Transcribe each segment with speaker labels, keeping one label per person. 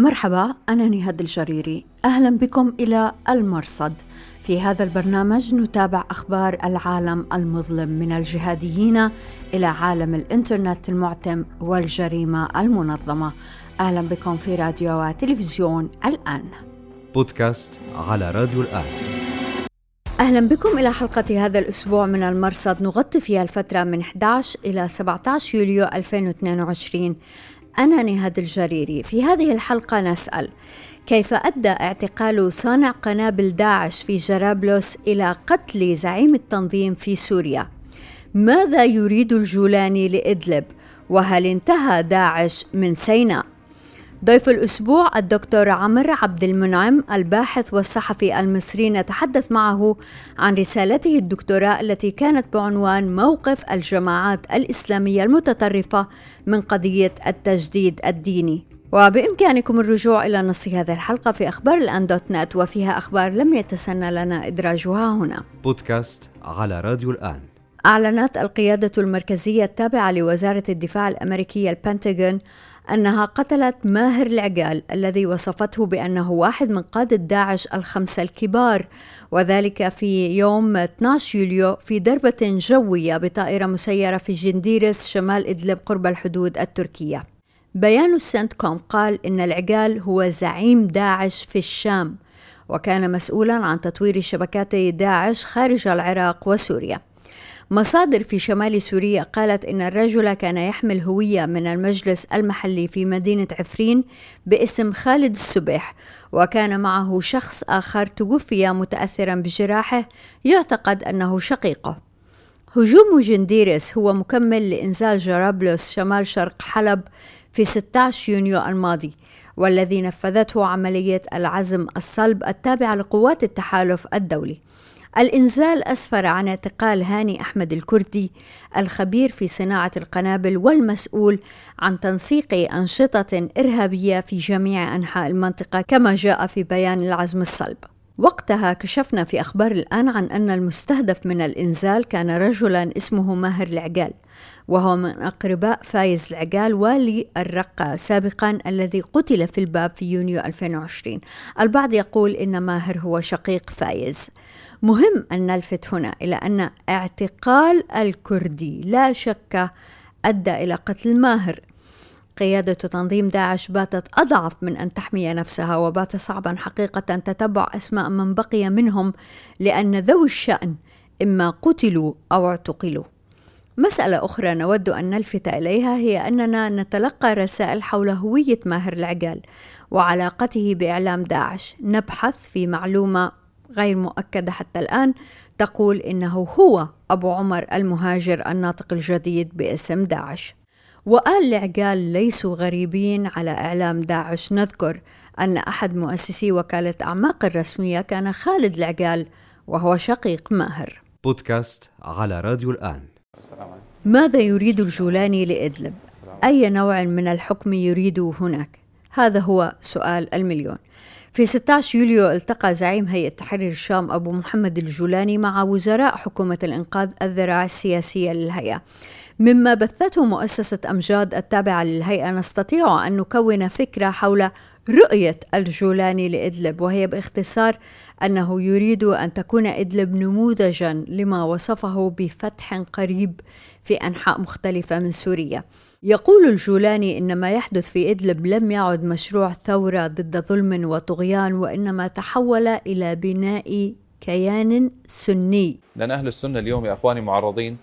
Speaker 1: مرحبا أنا نهاد الجريري. أهلا بكم إلى المرصد. في هذا البرنامج نتابع أخبار العالم المظلم من الجهاديين إلى عالم الإنترنت المعتم والجريمة المنظمة. أهلا بكم في راديو وتلفزيون الآن.
Speaker 2: بودكاست على راديو الآن.
Speaker 1: أهلا بكم إلى حلقة هذا الأسبوع من المرصد. نغطي فيها الفترة من 11 إلى 17 يوليو 2022 أنا نهاد الجريري في هذه الحلقة نسأل كيف أدى اعتقال صانع قنابل داعش في جرابلس إلى قتل زعيم التنظيم في سوريا؟ ماذا يريد الجولاني لإدلب؟ وهل انتهى داعش من سيناء؟ ضيف الأسبوع الدكتور عمر عبد المنعم الباحث والصحفي المصري نتحدث معه عن رسالته الدكتوراه التي كانت بعنوان موقف الجماعات الإسلامية المتطرفة من قضية التجديد الديني. وبإمكانكم الرجوع إلى نص هذه الحلقة في أخبار الآن دوت نت وفيها أخبار لم يتسنى لنا إدراجها هنا.
Speaker 2: بودكاست على راديو الآن.
Speaker 1: أعلنت القيادة المركزية التابعة لوزارة الدفاع الأمريكية البنتاغون أنها قتلت ماهر العقال الذي وصفته بأنه واحد من قادة داعش الخمسة الكبار وذلك في يوم 12 يوليو في ضربة جوية بطائرة مسيرة في جنديرس شمال إدلب قرب الحدود التركية. بيان السنت كوم قال إن العقال هو زعيم داعش في الشام وكان مسؤولا عن تطوير شبكات داعش خارج العراق وسوريا. مصادر في شمال سوريا قالت إن الرجل كان يحمل هوية من المجلس المحلي في مدينة عفرين باسم خالد السبيح وكان معه شخص آخر توفي متأثرا بجراحه يعتقد أنه شقيقه هجوم جنديرس هو مكمل لإنزال جرابلس شمال شرق حلب في 16 يونيو الماضي والذي نفذته عملية العزم الصلب التابعة لقوات التحالف الدولي. الإنزال أسفر عن اعتقال هاني أحمد الكردي الخبير في صناعة القنابل والمسؤول عن تنسيق أنشطة إرهابية في جميع أنحاء المنطقة كما جاء في بيان العزم الصلب. وقتها كشفنا في أخبار الآن عن أن المستهدف من الإنزال كان رجلا اسمه ماهر العقال. وهو من أقرباء فايز العقال والي الرقة سابقا الذي قتل في الباب في يونيو 2020 البعض يقول إن ماهر هو شقيق فايز. مهم أن نلفت هنا إلى أن اعتقال الكردي لا شك أدى إلى قتل ماهر قيادة تنظيم داعش باتت أضعف من أن تحمي نفسها وبات صعبا حقيقة تتبع أسماء من بقي منهم لأن ذوي الشأن إما قتلوا أو اعتقلوا. مسألة أخرى نود أن نلفت إليها هي أننا نتلقى رسائل حول هوية ماهر العقال وعلاقته بإعلام داعش. نبحث في معلومة غير مؤكدة حتى الآن تقول إنه هو أبو عمر المهاجر الناطق الجديد باسم داعش. وآل العقال ليسوا غريبين على إعلام داعش. نذكر أن أحد مؤسسي وكالة أعماق الرسمية كان خالد العقال وهو شقيق ماهر.
Speaker 2: بودكاست على راديو الآن.
Speaker 1: ماذا يريد الجولاني لإدلب؟ أي نوع من الحكم يريده هناك؟ هذا هو سؤال المليون في 16 يوليو التقى زعيم هيئة تحرير الشام أبو محمد الجولاني مع وزراء حكومة الإنقاذ الذراع السياسية للهيئة مما بثته مؤسسة أمجاد التابعة للهيئة نستطيع أن نكون فكرة حول رؤية الجولاني لإدلب وهي باختصار أنه يريد أن تكون إدلب نموذجا لما وصفه بفتح قريب في أنحاء مختلفة من سوريا. يقول الجولاني إن ما يحدث في إدلب لم يعد مشروع ثورة ضد ظلم وطغيان وإنما تحول إلى بناء كيان سني.
Speaker 3: لأن أهل السنة اليوم يا أخواني معرضين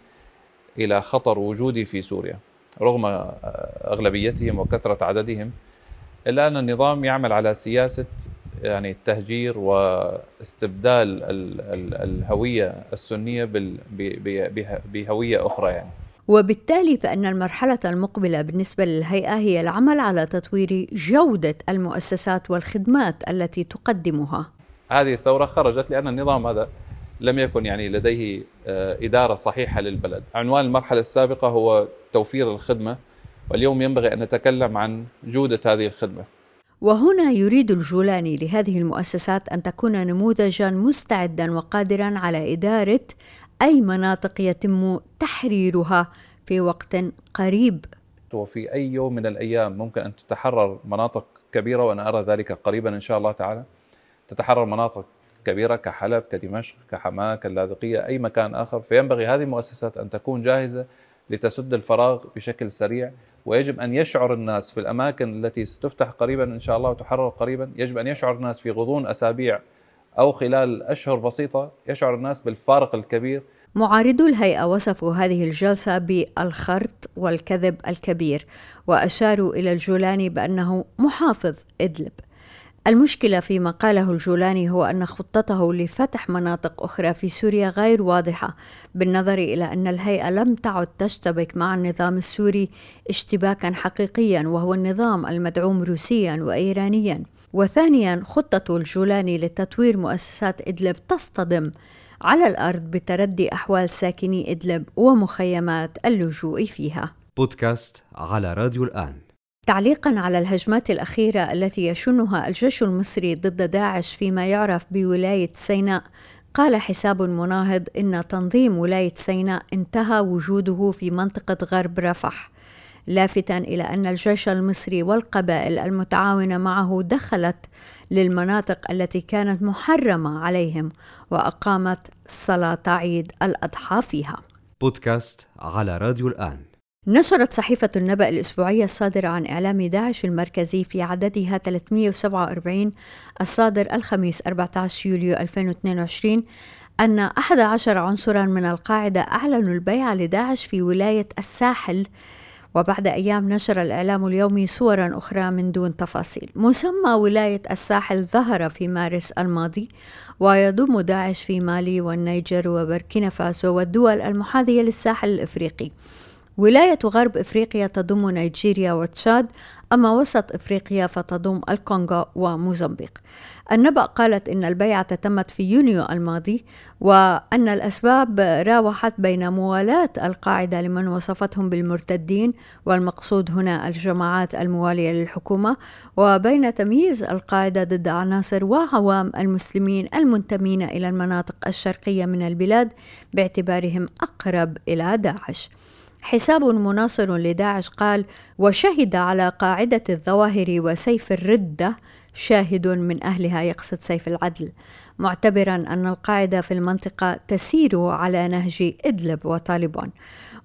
Speaker 3: إلى خطر وجودي في سوريا رغم أغلبيتهم وكثرة عددهم. إلا أن النظام يعمل على سياسة يعني التهجير واستبدال الهوية السنية بهوية أخرى يعني
Speaker 1: وبالتالي فإن المرحلة المقبلة بالنسبة للهيئة هي العمل على تطوير جودة المؤسسات والخدمات التي تقدمها.
Speaker 3: هذه الثورة خرجت لأن النظام هذا لم يكن يعني لديه آه، إدارة صحيحة للبلد. عنوان المرحلة السابقة هو توفير الخدمة واليوم ينبغي أن نتكلم عن جودة هذه الخدمة.
Speaker 1: وهنا يريد الجولاني لهذه المؤسسات أن تكون نموذجا مستعدا وقادرا على إدارة أي مناطق يتم تحريرها في وقت قريب.
Speaker 3: وفي أي يوم من الأيام ممكن أن تتحرر مناطق كبيرة وأنا أرى ذلك قريبا إن شاء الله تعالى. تتحرر مناطق كبيرة كحلب كدمشق كحماة كاللاذقية أي مكان آخر. فينبغي هذه المؤسسات أن تكون جاهزة لتسد الفراغ بشكل سريع. ويجب أن يشعر الناس في الأماكن التي ستفتح قريبا إن شاء الله وتحرر قريبا. يجب أن يشعر الناس في غضون أسابيع أو خلال أشهر بسيطة. يشعر الناس بالفارق الكبير.
Speaker 1: معارضو الهيئة وصفوا هذه الجلسة بالخرط والكذب الكبير وأشاروا إلى الجولاني بأنه محافظ إدلب. المشكلة فيما قاله الجولاني هو أن خطته لفتح مناطق أخرى في سوريا غير واضحة بالنظر إلى أن الهيئة لم تعد تشتبك مع النظام السوري اشتباكا حقيقيا وهو النظام المدعوم روسيا وإيرانيا. وثانيا خطة الجولاني لتطوير مؤسسات إدلب تصطدم على الأرض بتردي أحوال ساكني إدلب ومخيمات اللجوء فيها.
Speaker 2: بودكاست على راديو الآن.
Speaker 1: تعليقا على الهجمات الأخيرة التي يشنها الجيش المصري ضد داعش فيما يعرف بولاية سيناء قال حساب مناهض إن تنظيم ولاية سيناء انتهى وجوده في منطقة غرب رفح لافتا إلى أن الجيش المصري والقبائل المتعاونه معه دخلت للمناطق التي كانت محرمة عليهم وأقامت صلاة عيد الأضحى فيها.
Speaker 2: بودكاست على راديو الآن.
Speaker 1: نشرت صحيفة النبأ الأسبوعية الصادرة عن إعلام داعش المركزي في عددها 347 الصادر الخميس 14 يوليو 2022 أن 11 عنصرا من القاعدة أعلنوا البيعة لداعش في ولاية الساحل. وبعد أيام نشر الإعلام اليومي صورا أخرى من دون تفاصيل. مسمى ولاية الساحل ظهر في مارس الماضي ويضم داعش في مالي والنيجر وبركينا فاسو والدول المحاذية للساحل الإفريقي. ولاية غرب إفريقيا تضم نيجيريا وتشاد أما وسط إفريقيا فتضم الكونغو وموزمبيق النبأ قالت إن البيعة تمت في يونيو الماضي وأن الأسباب راوحت بين موالاة القاعدة لمن وصفتهم بالمرتدين والمقصود هنا الجماعات الموالية للحكومة وبين تمييز القاعدة ضد عناصر وعوام المسلمين المنتمين إلى المناطق الشرقية من البلاد باعتبارهم أقرب إلى داعش. حساب مناصر لداعش قال وشهد على قاعدة الظواهر وسيف الردة شاهد من أهلها يقصد سيف العدل. معتبرا أن القاعدة في المنطقة تسير على نهج إدلب وطالبان.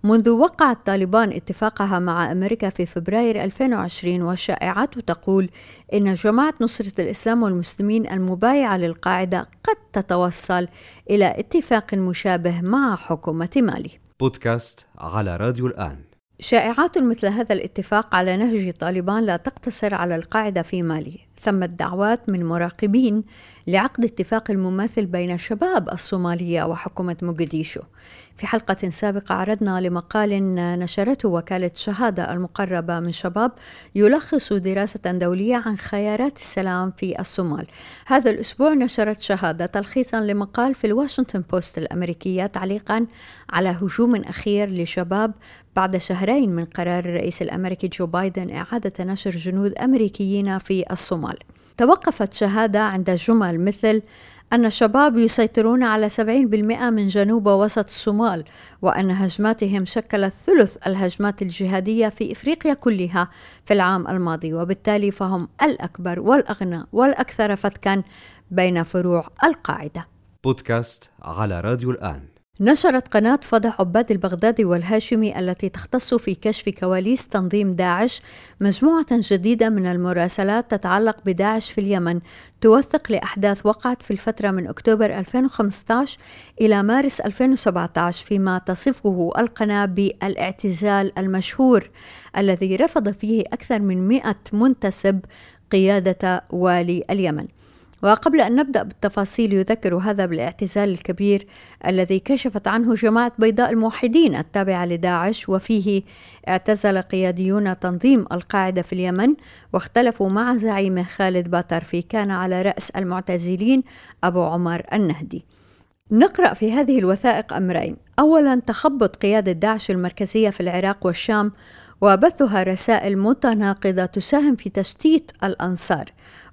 Speaker 1: منذ وقعت طالبان اتفاقها مع أمريكا في فبراير 2020 والشائعات تقول إن جماعة نصرة الإسلام والمسلمين المبايعة للقاعدة قد تتوصل إلى اتفاق مشابه مع حكومة مالي.
Speaker 2: بودكاست على راديو الآن.
Speaker 1: شائعات مثل هذا الاتفاق على نهج طالبان لا تقتصر على القاعدة في مالي. ثمة دعوات من مراقبين لعقد اتفاق المماثل بين شباب الصومالية وحكومة موغاديشو في حلقة سابقة عرضنا لمقال نشرته وكالة شهادة المقربة من شباب يلخص دراسة دولية عن خيارات السلام في الصومال. هذا الأسبوع نشرت شهادة تلخيصا لمقال في الواشنطن بوست الأمريكية تعليقا على هجوم أخير لشباب بعد شهرين من قرار الرئيس الأمريكي جو بايدن إعادة نشر جنود أمريكيين في الصومال. توقفت شهادة عند جمل مثل أن الشباب يسيطرون على 70% من جنوب ووسط الصومال وأن هجماتهم شكلت ثلث الهجمات الجهادية في إفريقيا كلها في العام الماضي وبالتالي فهم الأكبر والأغنى والأكثر فتكا بين فروع القاعدة.
Speaker 2: بودكاست على راديو الآن.
Speaker 1: نشرت قناة فضح عباد البغدادي والهاشمي التي تختص في كشف كواليس تنظيم داعش مجموعة جديدة من المراسلات تتعلق بداعش في اليمن توثق لأحداث وقعت في الفترة من أكتوبر 2015 إلى مارس 2017 فيما تصفه القناة بالاعتزال المشهور الذي رفض فيه أكثر من 100 منتسب قيادة والي اليمن. وقبل أن نبدأ بالتفاصيل يذكر هذا بالاعتزال الكبير الذي كشفت عنه جماعة بيضاء الموحدين التابعة لداعش وفيه اعتزل قياديون تنظيم القاعدة في اليمن واختلفوا مع زعيمه خالد باترفي كان على رأس المعتزلين أبو عمر النهدي. نقرأ في هذه الوثائق أمرين. أولا تخبط قيادة داعش المركزية في العراق والشام وبثها رسائل متناقضة تساهم في تشتيت الأنصار.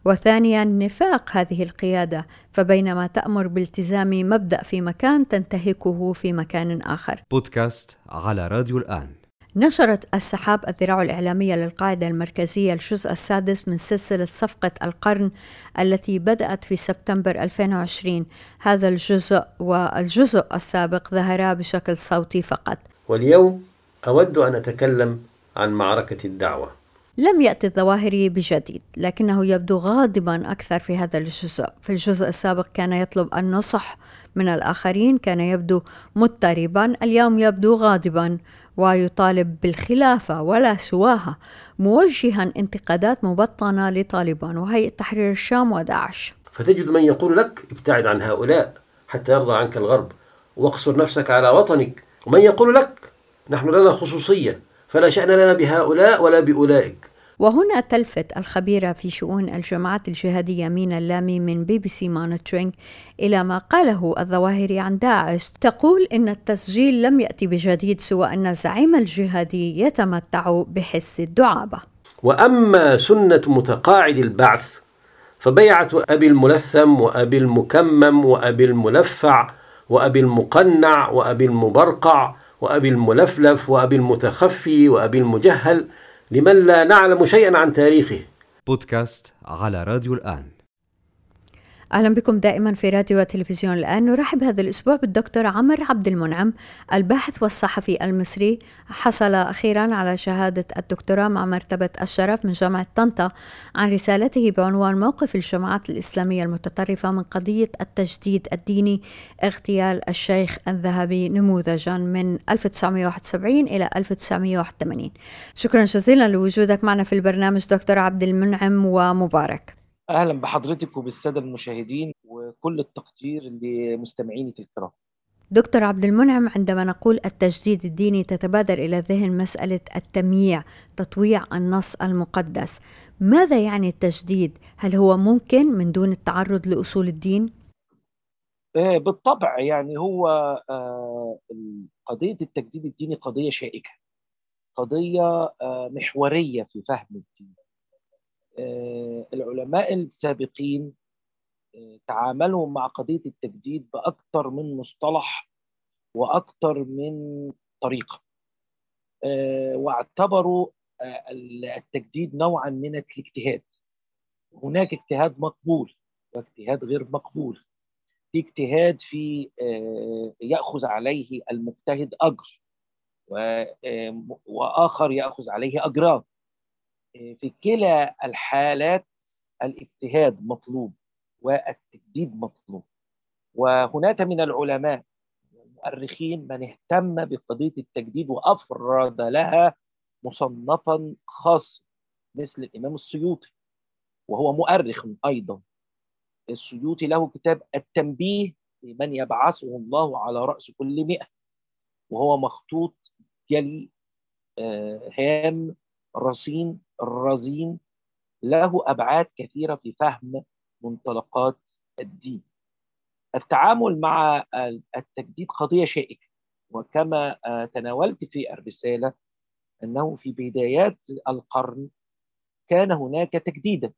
Speaker 1: وثانيا نفاق هذه القيادة فبينما تأمر بالتزام مبدأ في مكان تنتهكه في مكان آخر.
Speaker 2: بودكاست على راديو الآن.
Speaker 1: نشرت السحاب الذراع الإعلامية للقاعدة المركزية الجزء السادس من سلسلة صفقة القرن التي بدأت في سبتمبر 2020 هذا الجزء والجزء السابق ظهرا بشكل صوتي فقط.
Speaker 4: واليوم أود أن أتكلم عن معركة الدعوة.
Speaker 1: لم يأتي الظواهري بجديد لكنه يبدو غاضبا أكثر في هذا الجزء. في الجزء السابق كان يطلب النصح من الآخرين كان يبدو مضطربا اليوم يبدو غاضبا ويطالب بالخلافة ولا سواها موجها انتقادات مبطنة لطالبان وهيئة تحرير الشام وداعش.
Speaker 4: فتجد من يقول لك ابتعد عن هؤلاء حتى يرضى عنك الغرب واقصر نفسك على وطنك. ومن يقول لك نحن لنا خصوصية فلا شأن لنا بهؤلاء ولا بأولئك.
Speaker 1: وهنا تلفت الخبيرة في شؤون الجماعات الجهادية مينا اللامي من بي بي سي مونيتورينج إلى ما قاله الظواهري عن داعش. تقول إن التسجيل لم يأتي بجديد سوى أن الزعيم الجهادي يتمتع بحس الدعابة.
Speaker 4: وأما سنة متقاعد البعث فبيعة أبي الملثم وأبي المكمم وأبي الملفع وأبي المقنع وأبي المبرقع وأبي الملفلف وأبي المتخفي وأبي المجهل لمن لا نعلم شيئا عن تاريخه.
Speaker 2: بودكاست على راديو الآن.
Speaker 1: أهلا بكم دائما في راديو وتلفزيون الآن. نرحب هذا الأسبوع بالدكتور عمر عبد المنعم الباحث والصحفي المصري. حصل أخيرا على شهادة الدكتوراه مع مرتبة الشرف من جامعة طنطا عن رسالته بعنوان موقف الجماعات الإسلامية المتطرفة من قضية التجديد الديني اغتيال الشيخ الذهبي نموذجا من 1971 إلى 1981 شكرا جزيلا لوجودك معنا في البرنامج دكتور عبد المنعم ومبارك.
Speaker 5: أهلا بحضرتك وبالسادة المشاهدين وكل التقدير لمستمعينك الكرام.
Speaker 1: دكتور عبد المنعم عندما نقول التجديد الديني تتبادر إلى الذهن مسألة التمييع، تطويع النص المقدس. ماذا يعني التجديد؟ هل هو ممكن من دون التعرض لأصول الدين؟
Speaker 5: بالطبع يعني هو قضية التجديد الديني قضية شائكة. قضية محورية في فهم الدين. آه، العلماء السابقين آه، تعاملوا مع قضية التجديد بأكثر من مصطلح وأكثر من طريقة آه، واعتبروا التجديد نوعا من الاجتهاد. هناك اجتهاد مقبول واجتهاد غير مقبول. في اجتهاد في يأخذ عليه المجتهد أجر وآخر يأخذ عليه أجران. في كلا الحالات الاجتهاد مطلوب والتجديد مطلوب. وهناك من العلماء والمؤرخين من اهتم بقضية التجديد وافرد لها مصنفا خاصا مثل الإمام السيوطي وهو مؤرخ أيضا. السيوطي له كتاب التنبيه لمن يبعثه الله على رأس كل مئة وهو مخطوط جلي هام رصين الرزين له أبعاد كثيرة في فهم منطلقات الدين. التعامل مع التجديد قضية شائكة وكما تناولت في الرسالة أنه في بدايات القرن كان هناك تجديدا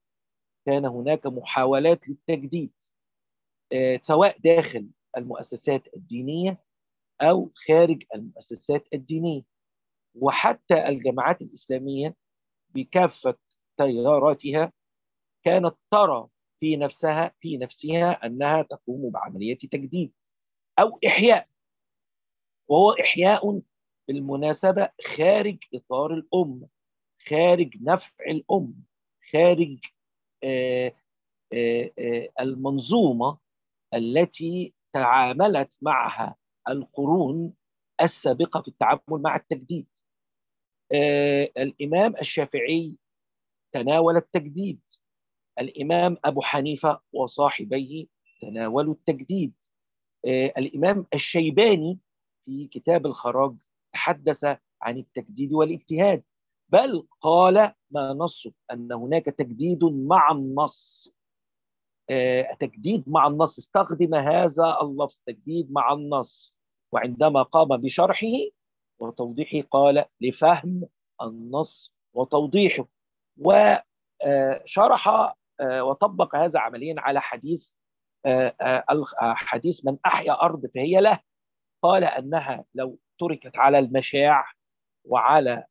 Speaker 5: كان هناك محاولات للتجديد سواء داخل المؤسسات الدينية أو خارج المؤسسات الدينية وحتى الجماعات الإسلامية بكافة تياراتها كانت ترى في نفسها في نفسها أنها تقوم بعملية تجديد أو إحياء. وهو إحياء بالمناسبة خارج إطار الامه خارج نفع الأم خارج آآ آآ المنظومة التي تعاملت معها القرون السابقة في التعامل مع التجديد. آه الإمام الشافعي تناول التجديد. الإمام أبو حنيفة وصاحبيه تناولوا التجديد. آه الإمام الشيباني في كتاب الخراج تحدث عن التجديد والاجتهاد بل قال ما نص أن هناك تجديد مع النص. آه تجديد مع النص استخدم هذا اللفظ تجديد مع النص. وعندما قام بشرحه وتوضيحه قال لفهم النص وتوضيحه. وشرح وطبق هذا عمليا على حديث حديث من أحيا أرض فهي له. قال أنها لو تركت على المشاع وعلى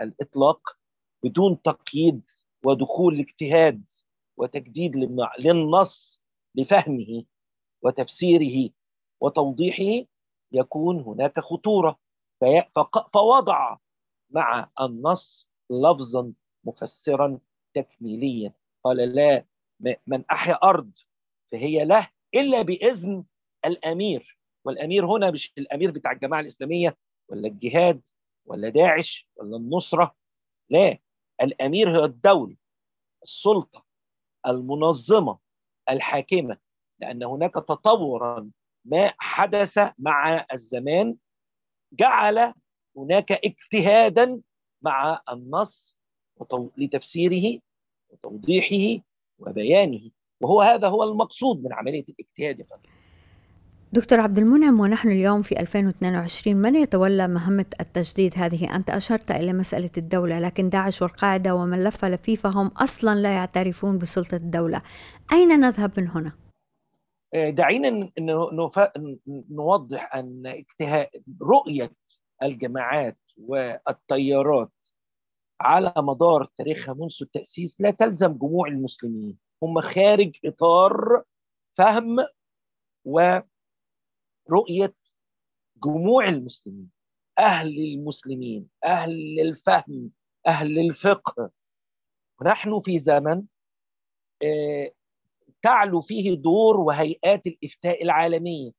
Speaker 5: الإطلاق بدون تقييد ودخول اجتهاد وتجديد للنص لفهمه وتفسيره وتوضيحه يكون هناك خطورة. فوضع مع النص لفظا مفسرا تكميليا. قال لا من أحيا أرض فهي له إلا بإذن الأمير. والأمير هنا مش الأمير بتاع الجماعة الإسلامية ولا الجهاد ولا داعش ولا النصرة. لا الأمير هو الدولة السلطة المنظمة الحاكمة. لأن هناك تطورا ما حدث مع الزمان جعل هناك اجتهادا مع النص لتفسيره وتوضيحه وبيانه وهو هذا هو المقصود من عملية الاجتهاد
Speaker 1: دكتور عبد المنعم ونحن اليوم في 2022 من يتولى مهمة التجديد هذه؟ أنت أشرت إلى مسألة الدولة لكن داعش والقاعدة ومن لف لفيفهم أصلا لا يعترفون بسلطة الدولة أين نذهب من هنا؟
Speaker 5: آه، دعينا نوضح اجتهاد رؤية الجماعات والتيارات على مدار تاريخها منذ التأسيس لا تلزم جموع المسلمين. هم خارج إطار فهم ورؤية جموع المسلمين. أهل المسلمين أهل الفهم أهل الفقه. نحن في زمن آه، تعلو فيه دور وهيئات الإفتاء العالمية.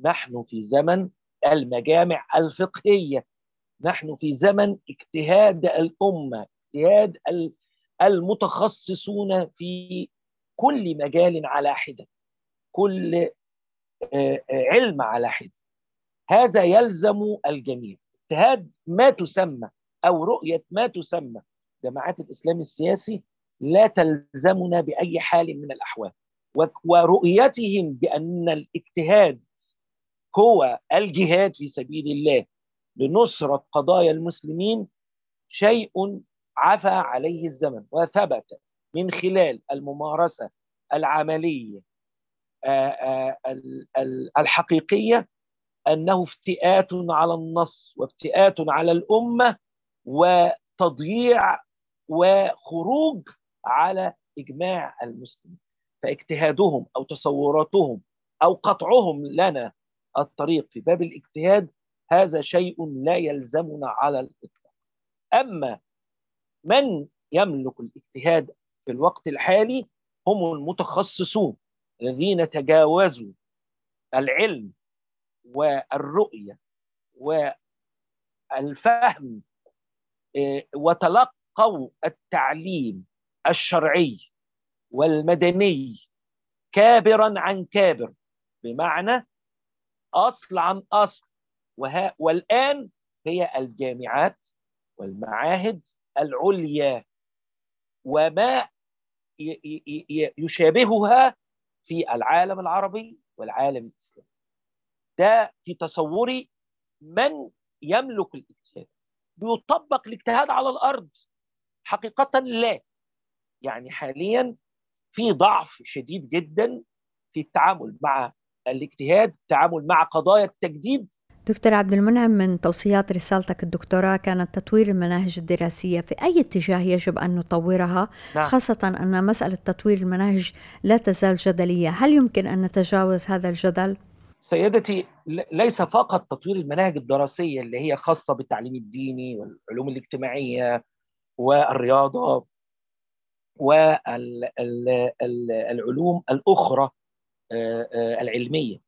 Speaker 5: نحن في زمن المجامع الفقهية. نحن في زمن اجتهاد الأمة اجتهاد المتخصصون في كل مجال على حدة. كل آه، آه، علم على حدة. هذا يلزم الجميع. اجتهاد ما تسمى أو رؤية ما تسمى جماعات الإسلام السياسي لا تلزمنا بأي حال من الأحوال. ورؤيتهم بأن الاجتهاد هو الجهاد في سبيل الله. لنصرة قضايا المسلمين شيء عفى عليه الزمن وثبت من خلال الممارسة العملية آه، آه، الحقيقية أنه افتئات على النص وافتئات على الأمة وتضييع وخروج على إجماع المسلمين. فاجتهادهم أو تصوراتهم أو قطعهم لنا الطريق في باب الاجتهاد هذا شيء لا يلزمنا على الإطلاق. أما من يملك الاجتهاد في الوقت الحالي هم المتخصصون الذين تجاوزوا العلم والرؤية والفهم آه، وتلقوا التعليم الشرعي والمدني كابرا عن كابر بمعنى أصل عن أصل. وها والآن هي الجامعات والمعاهد العليا. وما يشابهها في العالم العربي والعالم الإسلامي. ده في تصوري من يملك الاجتهاد. بيطبق الاجتهاد على الأرض. حقيقه لا. يعني حاليا في ضعف شديد جدا في التعامل مع الاجتهاد التعامل مع قضايا التجديد
Speaker 1: دكتور عبد المنعم من توصيات رسالتك الدكتوراه كانت تطوير المناهج الدراسية في أي اتجاه يجب أن نطورها نعم. خاصة أن مسألة تطوير المناهج لا تزال جدلية هل يمكن أن نتجاوز هذا الجدل؟
Speaker 5: سيدتي ليس فقط تطوير المناهج الدراسية اللي هي خاصة بالتعليم الديني والعلوم الاجتماعية والرياضة والعلوم الأخرى آه، آه، العلمية.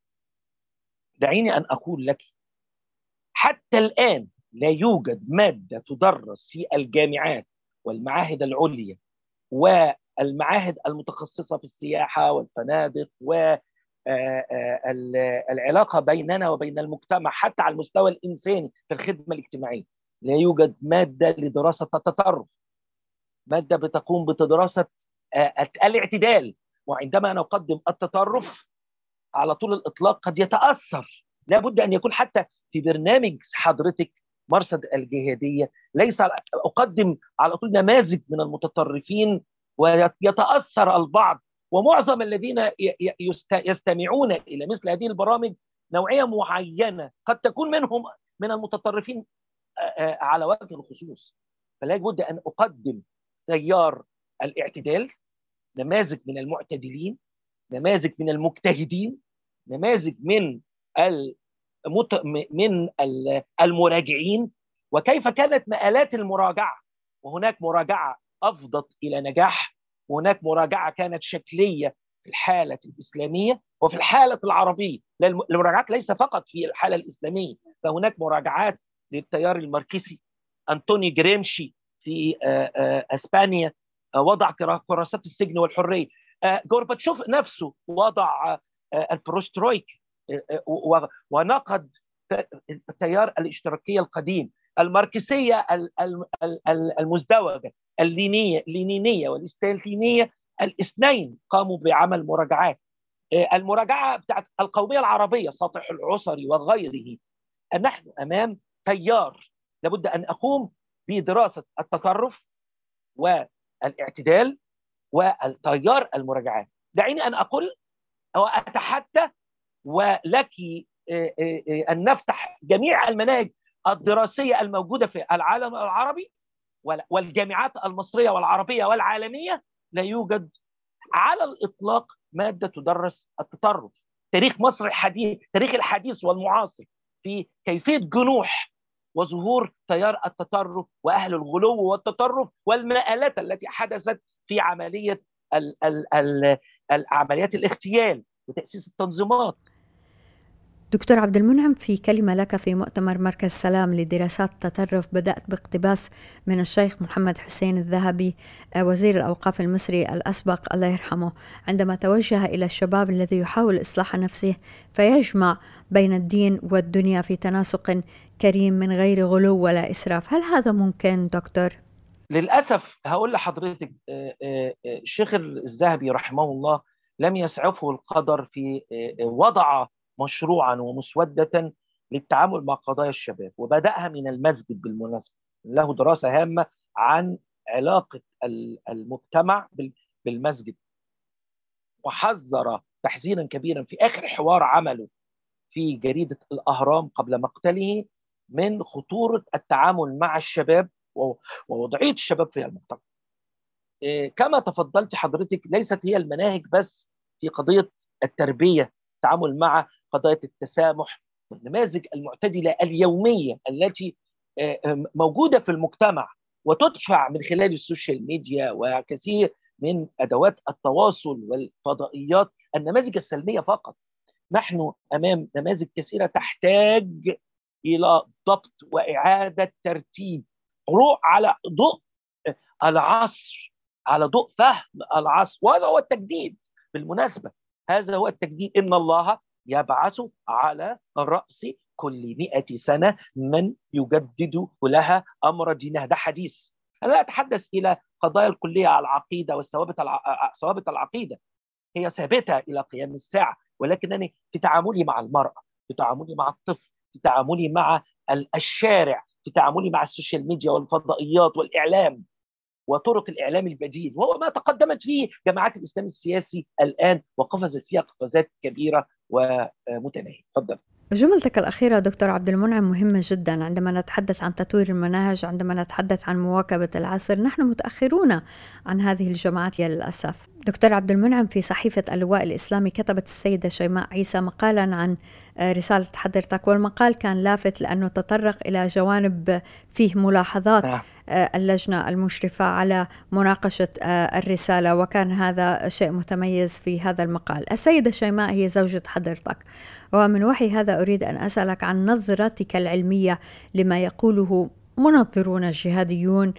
Speaker 5: دعيني أن أقول لك حتى الآن لا يوجد مادة تدرس في الجامعات والمعاهد العليا والمعاهد المتخصصة في السياحة والفنادق و آه، العلاقة بيننا وبين المجتمع حتى على المستوى الإنساني في الخدمة الاجتماعية. لا يوجد مادة لدراسة التطرف مادة بتقوم بدراسة الاعتدال. وعندما نقدم التطرف على طول الإطلاق قد يتأثر. لابد أن يكون حتى في برنامج حضرتك مرصد الجهادية ليس أقدم على طول نماذج من المتطرفين ويتأثر البعض. ومعظم الذين يستمعون إلى مثل هذه البرامج نوعية معينة قد تكون منهم من المتطرفين على وجه الخصوص. فلا بد أن أقدم تيار الاعتدال نماذج من المعتدلين نماذج من المجتهدين نماذج من المت... من المراجعين. وكيف كانت مآلات المراجعة؟ وهناك مراجعة أفضت إلى نجاح وهناك مراجعة كانت شكلية في الحالة الإسلامية وفي الحالة العربية. المراجعات ليس فقط في الحالة الإسلامية فهناك مراجعات للتيار الماركسي أنتوني جريمشي في آه، آه، أسبانيا آه، وضع كراسات السجن والحرية. جورباتشوف نفسه وضع البروسترويك ونقد التيار الاشتراكية القديم الماركسية المزدوجة اللينية اللينينية والإستالينية الاثنين قاموا بعمل مراجعات. المراجعة بتاعت القومية العربية ساطح العصري وغيره. نحن أمام تيار لابد أن أقوم بدراسة التطرف والاعتدال والتيار المراجعات. دعيني أن أقول أو أتحدى ولك آه، آه، آه، أن نفتح جميع المناهج الدراسية الموجودة في العالم العربي والجامعات المصرية والعربية والعالمية لا يوجد على الإطلاق مادة تدرس التطرف. تاريخ مصر الحديث تاريخ الحديث والمعاصر في كيفية جنوح وظهور تيار التطرف وأهل الغلو والتطرف والمآلات التي حدثت في عملية ال ال ال العمليات الاغتيال وتأسيس التنظيمات.
Speaker 1: دكتور عبد المنعم في كلمة لك في مؤتمر مركز سلام لدراسات التطرف بدأت باقتباس من الشيخ محمد حسين الذهبي آه، وزير الأوقاف المصري الأسبق الله يرحمه. عندما توجه إلى الشباب الذي يحاول إصلاح نفسه فيجمع بين الدين والدنيا في تناسق كريم من غير غلو ولا إسراف هل هذا ممكن دكتور؟
Speaker 5: للأسف هقول لحضرتك آه، آه، الشيخ الذهبي رحمه الله لم يسعفه القدر في وضع مشروعا ومسودة للتعامل مع قضايا الشباب وبدأها من المسجد بالمناسبة له دراسة هامة عن علاقة المجتمع بالمسجد وحذر تحذيرا كبيرا في آخر حوار عمله في جريدة الأهرام قبل مقتله من خطورة التعامل مع الشباب ووضعية الشباب في المجتمع. إيه، كما تفضلت حضرتك ليست هي المناهج بس في قضية التربية التعامل مع قضايا التسامح والنماذج المعتدلة اليومية التي آه، موجودة في المجتمع وتدفع من خلال ال social media وكثير من أدوات التواصل والفضائيات النماذج السلمية فقط. نحن أمام نماذج كثيرة تحتاج إلى ضبط وإعادة ترتيب. على ضوء العصر على ضوء فهم العصر. وهذا هو التجديد. بالمناسبة هذا هو التجديد. إن الله يبعث على رأس كل مئة سنة من يجدد لها أمر دينها ده حديث. أنا لا أتحدث إلى قضايا الكلية على العقيدة والثوابت ثوابت العقيدة. هي ثابتة إلى قيام الساعة ولكنني في تعاملي مع المرأة في تعاملي مع الطفل. في تعاملي مع الشارع في تعاملي مع السوشيال ميديا والفضائيات والإعلام وطرق الإعلام البديل وهو ما تقدمت فيه جماعات الإسلام السياسي الآن وقفزت فيها قفزات كبيرة ومتناهية. تفضل.
Speaker 1: جملتك الأخيرة دكتور عبد المنعم مهمة جدا. عندما نتحدث عن تطوير المناهج عندما نتحدث عن مواكبة العصر نحن متأخرون عن هذه الجماعات للأسف. دكتور عبد المنعم في صحيفة اللواء الإسلامي كتبت السيدة شيماء عيسى مقالا عن آه، رسالة حضرتك والمقال كان لافت لأنه تطرق إلى جوانب فيه ملاحظات نعم. آه، اللجنة المشرفة على مناقشة آه، الرسالة وكان هذا شيء متميز في هذا المقال السيدة شيماء هي زوجة حضرتك ومن وحي هذا أريد أن أسألك عن نظرتك العلمية لما يقوله منظرون الجهاديون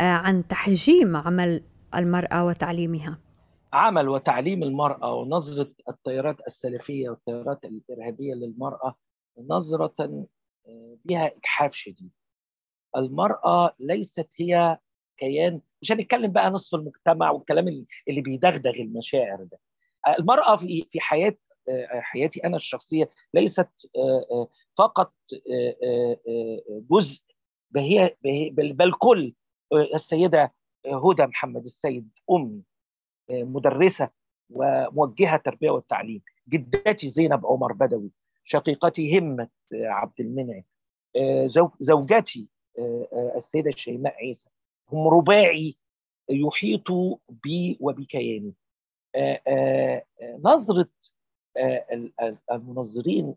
Speaker 1: عن تحجيم عمل المرأة وتعليمها
Speaker 5: عمل وتعليم المرأة ونظرة التيارات السلفية والتيارات الإرهابية للمرأة نظرة آه، بها إجحاف شديد. المرأة ليست هي كيان مش هنتكلم بقى نصف المجتمع والكلام اللي بيدغدغ المشاعر ده. المرأة في في حياة آه، حياتي أنا الشخصية ليست آه، فقط جزء بل كل السيدة هدى محمد السيد أمي. مدرسة وموجهة التربيه والتعليم. جدتي زينب عمر بدوي شقيقتي همة عبد المنعم زوجتي السيدة شيماء عيسى. هم رباعي يحيط بي وبكياني. نظرة المنظرين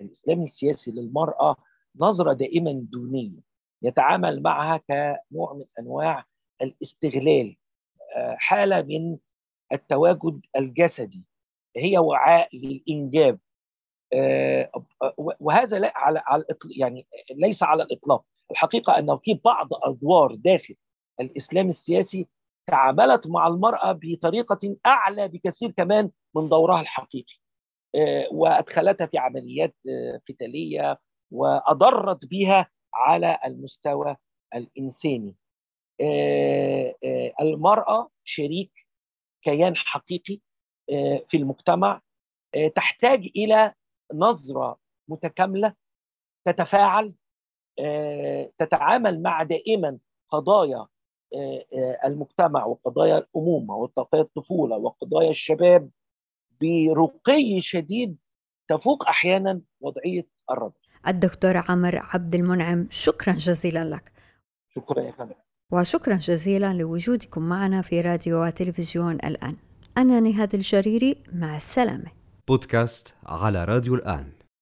Speaker 5: الإسلامي السياسي للمرأة نظرة دائما دونية يتعامل معها كنوع من أنواع الاستغلال. حالة من التواجد الجسدي هي وعاء للإنجاب. وهذا لا على على يعني ليس على الإطلاق. الحقيقة أنه في بعض أدوار داخل الإسلام السياسي تعاملت مع المرأة بطريقة أعلى بكثير كمان من دورها الحقيقي. وأدخلتها في عمليات قتالية وأضرت بها على المستوى الإنساني. المرأة شريك كيان حقيقي في المجتمع تحتاج إلى نظرة متكاملة تتفاعل تتعامل مع دائما قضايا المجتمع وقضايا الأمومة وقضايا الطفولة وقضايا الشباب برقي شديد تفوق أحيانا وضعية الرجل.
Speaker 1: الدكتور عمر عبد المنعم شكرا جزيلا لك.
Speaker 5: شكرا يا فندم.
Speaker 1: وشكرا جزيلا لوجودكم معنا في راديو وتلفزيون الآن. أنا نهاد الجريري مع السلامة.
Speaker 2: بودكاست على راديو الآن.